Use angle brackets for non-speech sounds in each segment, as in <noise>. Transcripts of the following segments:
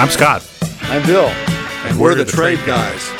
I'm Scott. I'm Bill. And we're, we're the, the, Trade, trade guys.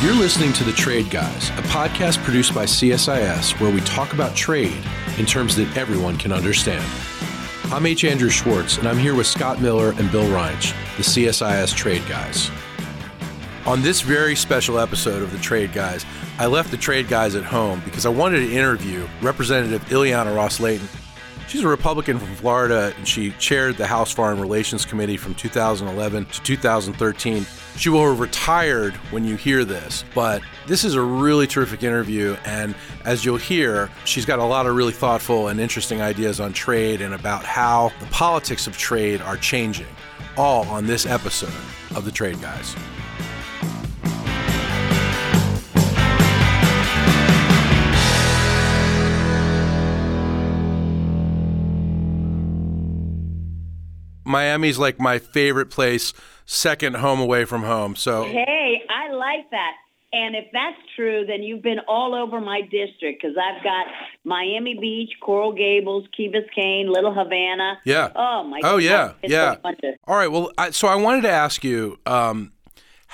You're listening to The Trade Guys, a podcast produced by CSIS where we talk about trade in terms that everyone can understand. I'm H. Andrew Schwartz, and I'm here with Scott Miller and Bill Reinsch, the CSIS Trade Guys. On this very special episode of The Trade Guys, I left the Trade Guys at home because I wanted to interview Representative Ileana Ros-Lehtinen. She's a Republican from Florida, and she chaired the House Foreign Relations Committee from 2011 to 2013. She will have retired when you hear this, but this is a really terrific interview. And as you'll hear, she's got a lot of really thoughtful and interesting ideas on trade and about how the politics of trade are changing, all on this episode of The Trade Guys. Miami's like my favorite place, second home away from home. So hey, I like that. And if that's true, then you've been all over my district because I've got Miami Beach, Coral Gables, Key Biscayne, Little Havana. Yeah. Oh my. Oh yeah, yeah. All right. Well, I, so I wanted to ask you, um,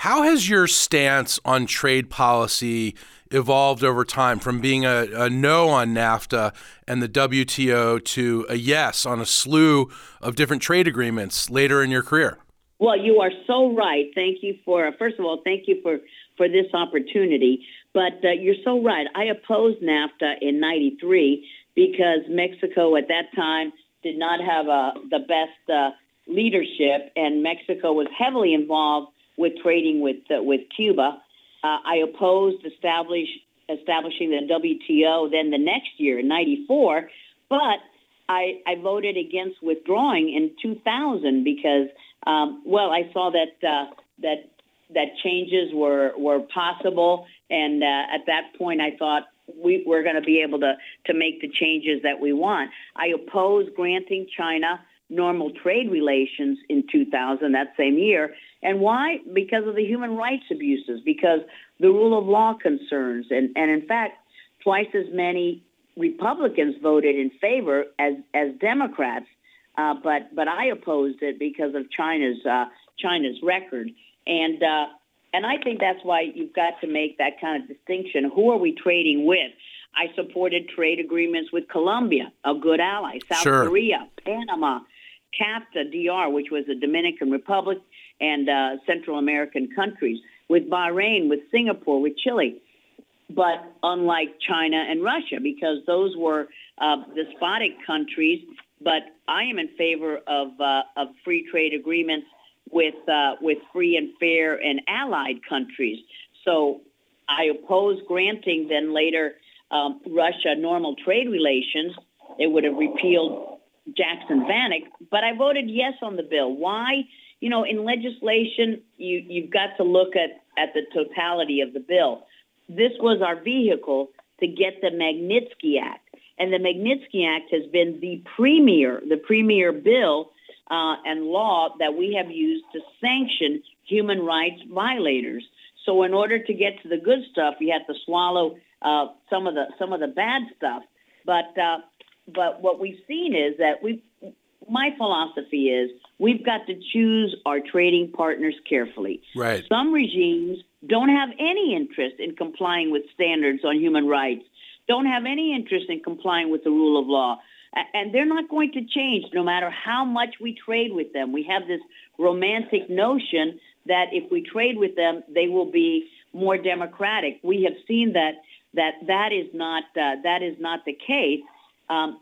how has your stance on trade policy evolved over time from being a, a, no on NAFTA and the WTO to a yes on a slew of different trade agreements later in your career? Well, you are so right. Thank you for, first of all, thank you for, for this opportunity. But uh, you're so right. I opposed NAFTA in 93 because Mexico at that time did not have uh, the best uh, leadership, and Mexico was heavily involved with trading with, uh, with Cuba uh, I opposed establish, establishing the WTO then the next year in 94, but I, I voted against withdrawing in 2000 because, um, well, I saw that uh, that that changes were were possible, and uh, at that point, I thought we were going to be able to to make the changes that we want. I opposed granting China normal trade relations in 2000, that same year. And why? Because of the human rights abuses, because the rule of law concerns. And, and in fact, twice as many Republicans voted in favor as, as Democrats. Uh, but but I opposed it because of China's uh, China's record, and uh, and I think that's why you've got to make that kind of distinction. Who are we trading with? I supported trade agreements with Colombia, a good ally, South sure. Korea, Panama, CAFTA DR, which was the Dominican Republic and uh, Central American countries, with Bahrain, with Singapore, with Chile. But unlike China and Russia, because those were uh, despotic countries, but I am in favor of, uh, of free trade agreements with, uh, with free and fair and allied countries. So I oppose granting then later um, Russia normal trade relations. It would have repealed Jackson Vanik, but I voted yes on the bill. Why? You know, in legislation, you, you've got to look at, at the totality of the bill. This was our vehicle to get the Magnitsky Act. And the Magnitsky Act has been the premier, the premier bill uh, and law that we have used to sanction human rights violators. So in order to get to the good stuff, you have to swallow uh, some of the some of the bad stuff. But uh, but what we've seen is that we my philosophy is we've got to choose our trading partners carefully. Right. Some regimes don't have any interest in complying with standards on human rights, don't have any interest in complying with the rule of law. And they're not going to change no matter how much we trade with them. We have this romantic notion that if we trade with them, they will be more democratic. We have seen that that that is not uh, that is not the case. Um,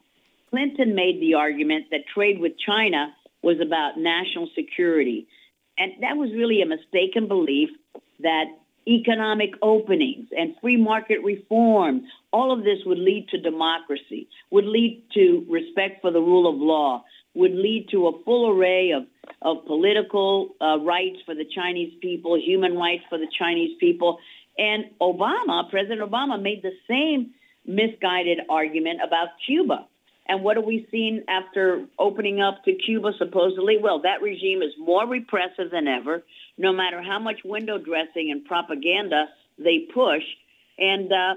Clinton made the argument that trade with China was about national security. And that was really a mistaken belief that economic openings and free market reform, all of this would lead to democracy, would lead to respect for the rule of law, would lead to a full array of, of political uh, rights for the Chinese people, human rights for the Chinese people. And Obama, President Obama, made the same misguided argument about Cuba. And what have we seen after opening up to Cuba, supposedly? Well, that regime is more repressive than ever, no matter how much window dressing and propaganda they push. And uh,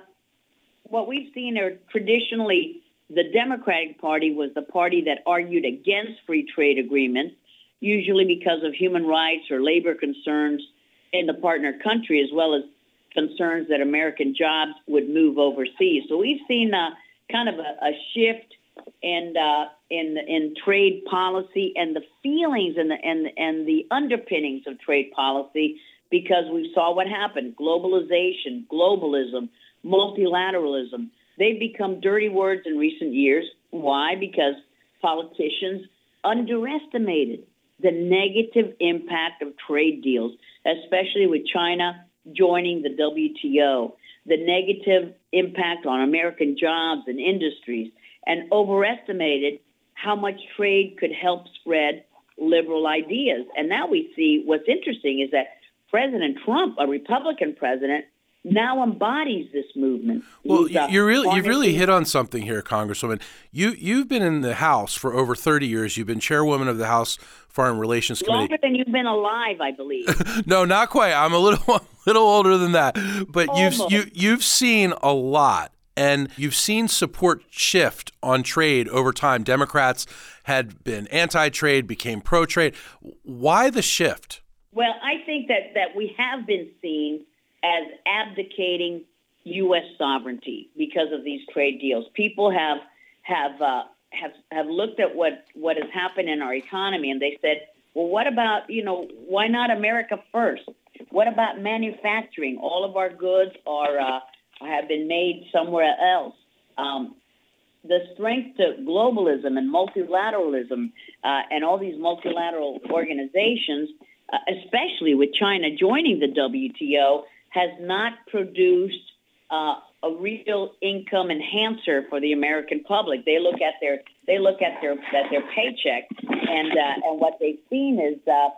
what we've seen are traditionally the Democratic Party was the party that argued against free trade agreements, usually because of human rights or labor concerns in the partner country, as well as concerns that American jobs would move overseas. So we've seen a, kind of a, a shift in uh, in in trade policy and the feelings and the and and the underpinnings of trade policy because we saw what happened: globalization, globalism, multilateralism. They've become dirty words in recent years. Why? Because politicians underestimated the negative impact of trade deals, especially with China joining the WTO, the negative impact on American jobs and industries, and overestimated how much trade could help spread liberal ideas. And now we see what's interesting is that President Trump, a Republican president, now embodies this movement. Well, you really you've really hit on something here, Congresswoman. You you've been in the House for over thirty years. You've been chairwoman of the House Foreign Relations Committee. Longer than you've been alive, I believe. <laughs> no, not quite. I'm a little <laughs> little older than that. But Almost. you've you you've seen a lot. And you've seen support shift on trade over time. Democrats had been anti trade, became pro trade. Why the shift? Well, I think that, that we have been seen as abdicating U.S. sovereignty because of these trade deals. People have have uh, have have looked at what what has happened in our economy, and they said, "Well, what about you know why not America first? What about manufacturing? All of our goods are uh, have been made somewhere else." Um, the strength to globalism and multilateralism uh, and all these multilateral organizations, uh, especially with China joining the WTO, has not produced uh, a real income enhancer for the American public. They look at their they look at their at their paycheck, and uh, and what they've seen is uh,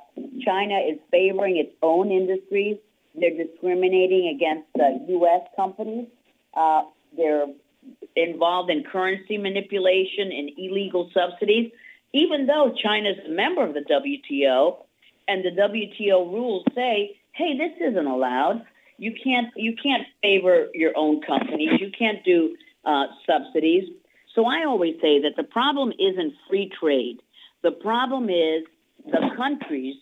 China is favoring its own industries. They're discriminating against uh, U.S. companies. Uh, they're involved in currency manipulation and illegal subsidies. Even though China is a member of the WTO, and the WTO rules say, "Hey, this isn't allowed." You can't you can't favor your own companies. You can't do uh, subsidies. So I always say that the problem isn't free trade. The problem is the countries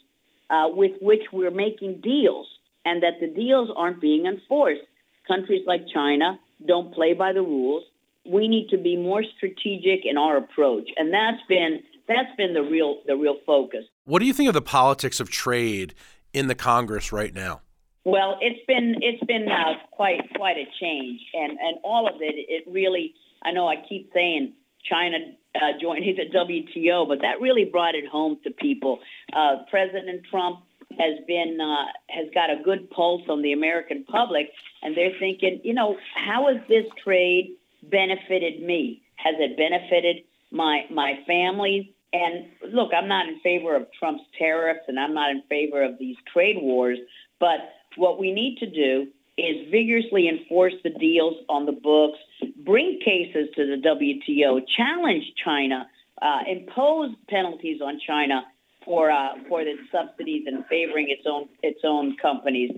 uh, with which we're making deals, and that the deals aren't being enforced. Countries like China don't play by the rules. We need to be more strategic in our approach, and that's been that's been the real the real focus. What do you think of the politics of trade in the Congress right now? Well, it's been it's been uh, quite quite a change, and and all of it it really I know I keep saying China uh, joining the WTO, but that really brought it home to people. Uh, President Trump has been uh, has got a good pulse on the American public, and they're thinking, you know, how has this trade benefited me? Has it benefited my my family? And look, I'm not in favor of Trump's tariffs, and I'm not in favor of these trade wars, but what we need to do is vigorously enforce the deals on the books, bring cases to the WTO, challenge China, uh, impose penalties on China for uh, for its subsidies and favoring its own its own companies,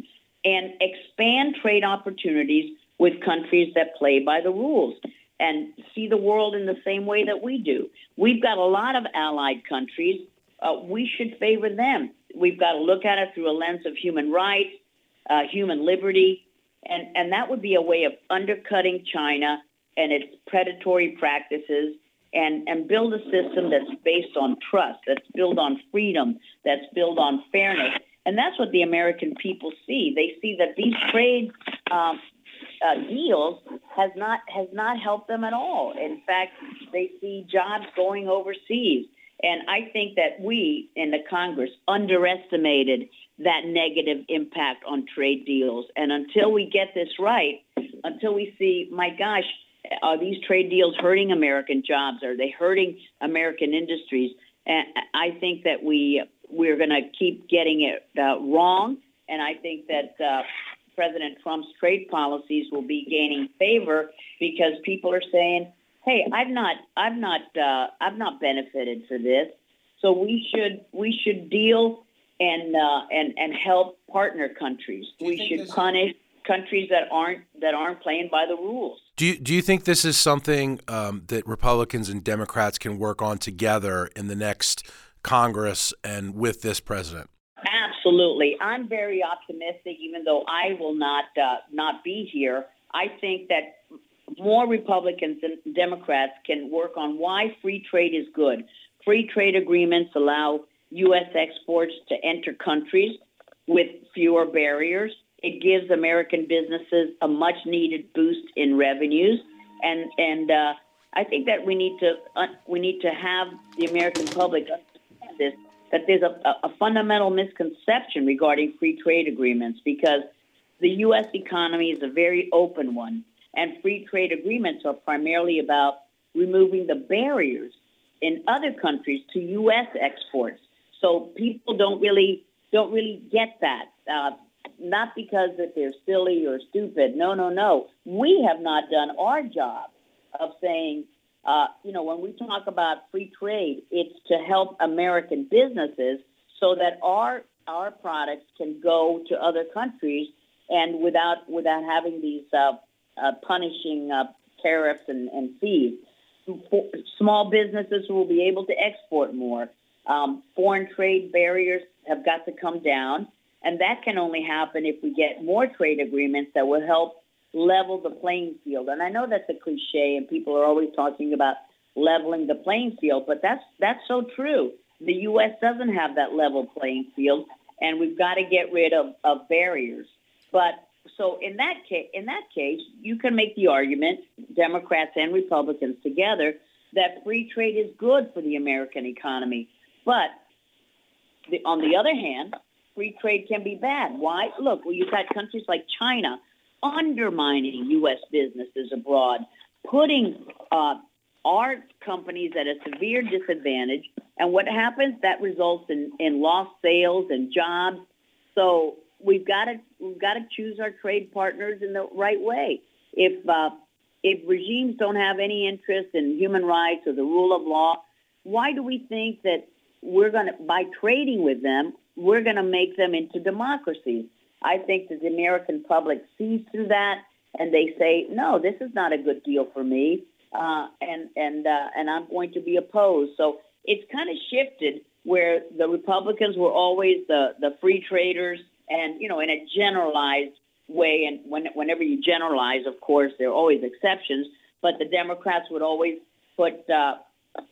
and expand trade opportunities with countries that play by the rules and see the world in the same way that we do. We've got a lot of allied countries. Uh, we should favor them. We've got to look at it through a lens of human rights, uh, human liberty, and, and that would be a way of undercutting China and its predatory practices and, and build a system that's based on trust, that's built on freedom, that's built on fairness. And that's what the American people see. They see that these trade um, uh, deals has not has not helped them at all. In fact, they see jobs going overseas. And I think that we in the Congress underestimated that negative impact on trade deals. And until we get this right, until we see, my gosh, are these trade deals hurting American jobs? Are they hurting American industries? And I think that we we're going to keep getting it uh, wrong. And I think that uh, President Trump's trade policies will be gaining favor because people are saying, "Hey, I've not, I've not, uh, I've not benefited for this." So we should we should deal and uh, and and help partner countries. We should punish countries that aren't that aren't playing by the rules. Do you, do you think this is something um, that Republicans and Democrats can work on together in the next Congress and with this president? Absolutely. I'm very optimistic, even though I will not uh, not be here. I think that more Republicans and Democrats can work on why free trade is good. Free trade agreements allow U.S. exports to enter countries with fewer barriers. It gives American businesses a much needed boost in revenues, and and uh, I think that we need to uh, we need to have the American public understand this that there's a, a fundamental misconception regarding free trade agreements because the U.S. economy is a very open one, and free trade agreements are primarily about removing the barriers in other countries to U.S. exports. So people don't really don't really get that. Uh, not because that they're silly or stupid. No, no, no. We have not done our job of saying uh, you know, when we talk about free trade, it's to help American businesses so that our our products can go to other countries and without without having these uh, uh, punishing uh, tariffs and, and fees. Small businesses will be able to export more. Um, foreign trade barriers have got to come down, and that can only happen if we get more trade agreements that will help level the playing field. And I know that's a cliche, and people are always talking about leveling the playing field, but that's that's so true. The U.S. doesn't have that level playing field, and we've got to get rid of, of barriers. But so in that case, in that case, you can make the argument, Democrats and Republicans together, that free trade is good for the American economy. But the, on the other hand, free trade can be bad. Why? Look, well, you've got countries like China undermining U.S. businesses abroad, putting uh, our companies at a severe disadvantage. And what happens? That results in, in lost sales and jobs. So we've got to we've got to choose our trade partners in the right way. If uh, if regimes don't have any interest in human rights or the rule of law, why do we think that we're going to by trading with them we're going to make them into democracies? I think that the American public sees through that and they say, no, this is not a good deal for me, uh, and and uh, and I'm going to be opposed. So it's kind of shifted where the Republicans were always the the free traders, and you know, in a generalized way. And when, whenever you generalize, of course, there are always exceptions. But the Democrats would always put uh,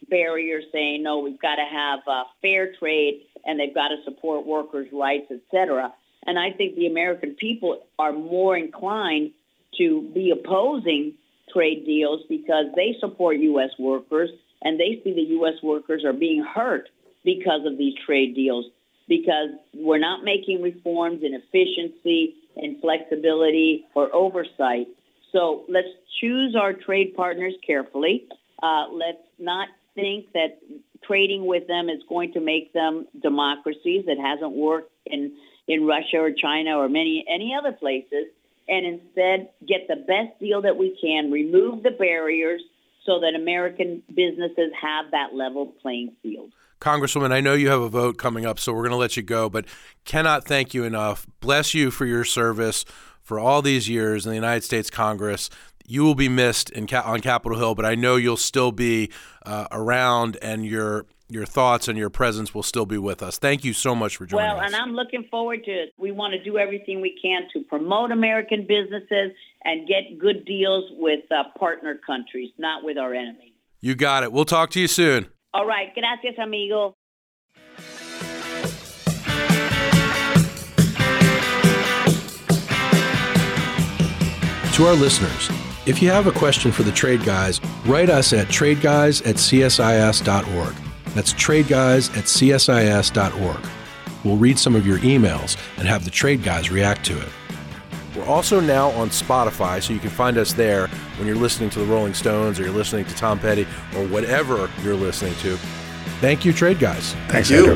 barriers, saying, no, we've got to have uh, fair trade, and they've got to support workers' rights, etc. And I think the American people are more inclined to be opposing trade deals because they support U.S. workers and they see the U.S. workers are being hurt because of these trade deals because we're not making reforms in efficiency and flexibility or oversight. So let's choose our trade partners carefully. Uh, let's not think that trading with them is going to make them democracies. It hasn't worked in in Russia or China or many any other places, and instead get the best deal that we can, remove the barriers so that American businesses have that level playing field. Congresswoman, I know you have a vote coming up, so we're going to let you go, but cannot thank you enough. Bless you for your service for all these years in the United States Congress. You will be missed in, on Capitol Hill, but I know you'll still be uh, around and your your thoughts and your presence will still be with us. Thank you so much for joining well, us. Well, and I'm looking forward to it. We want to do everything we can to promote American businesses and get good deals with uh, partner countries, not with our enemies. You got it. We'll talk to you soon. All right. Gracias, amigo. To our listeners, if you have a question for the Trade Guys, write us at tradeguys at csis.org. That's tradeguys at csis.org. We'll read some of your emails and have the Trade Guys react to it. We're also now on Spotify, so you can find us there when you're listening to the Rolling Stones or you're listening to Tom Petty or whatever you're listening to. Thank you, Trade Guys. Thanks, Thank you.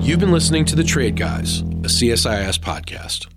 You've been listening to The Trade Guys, a CSIS podcast.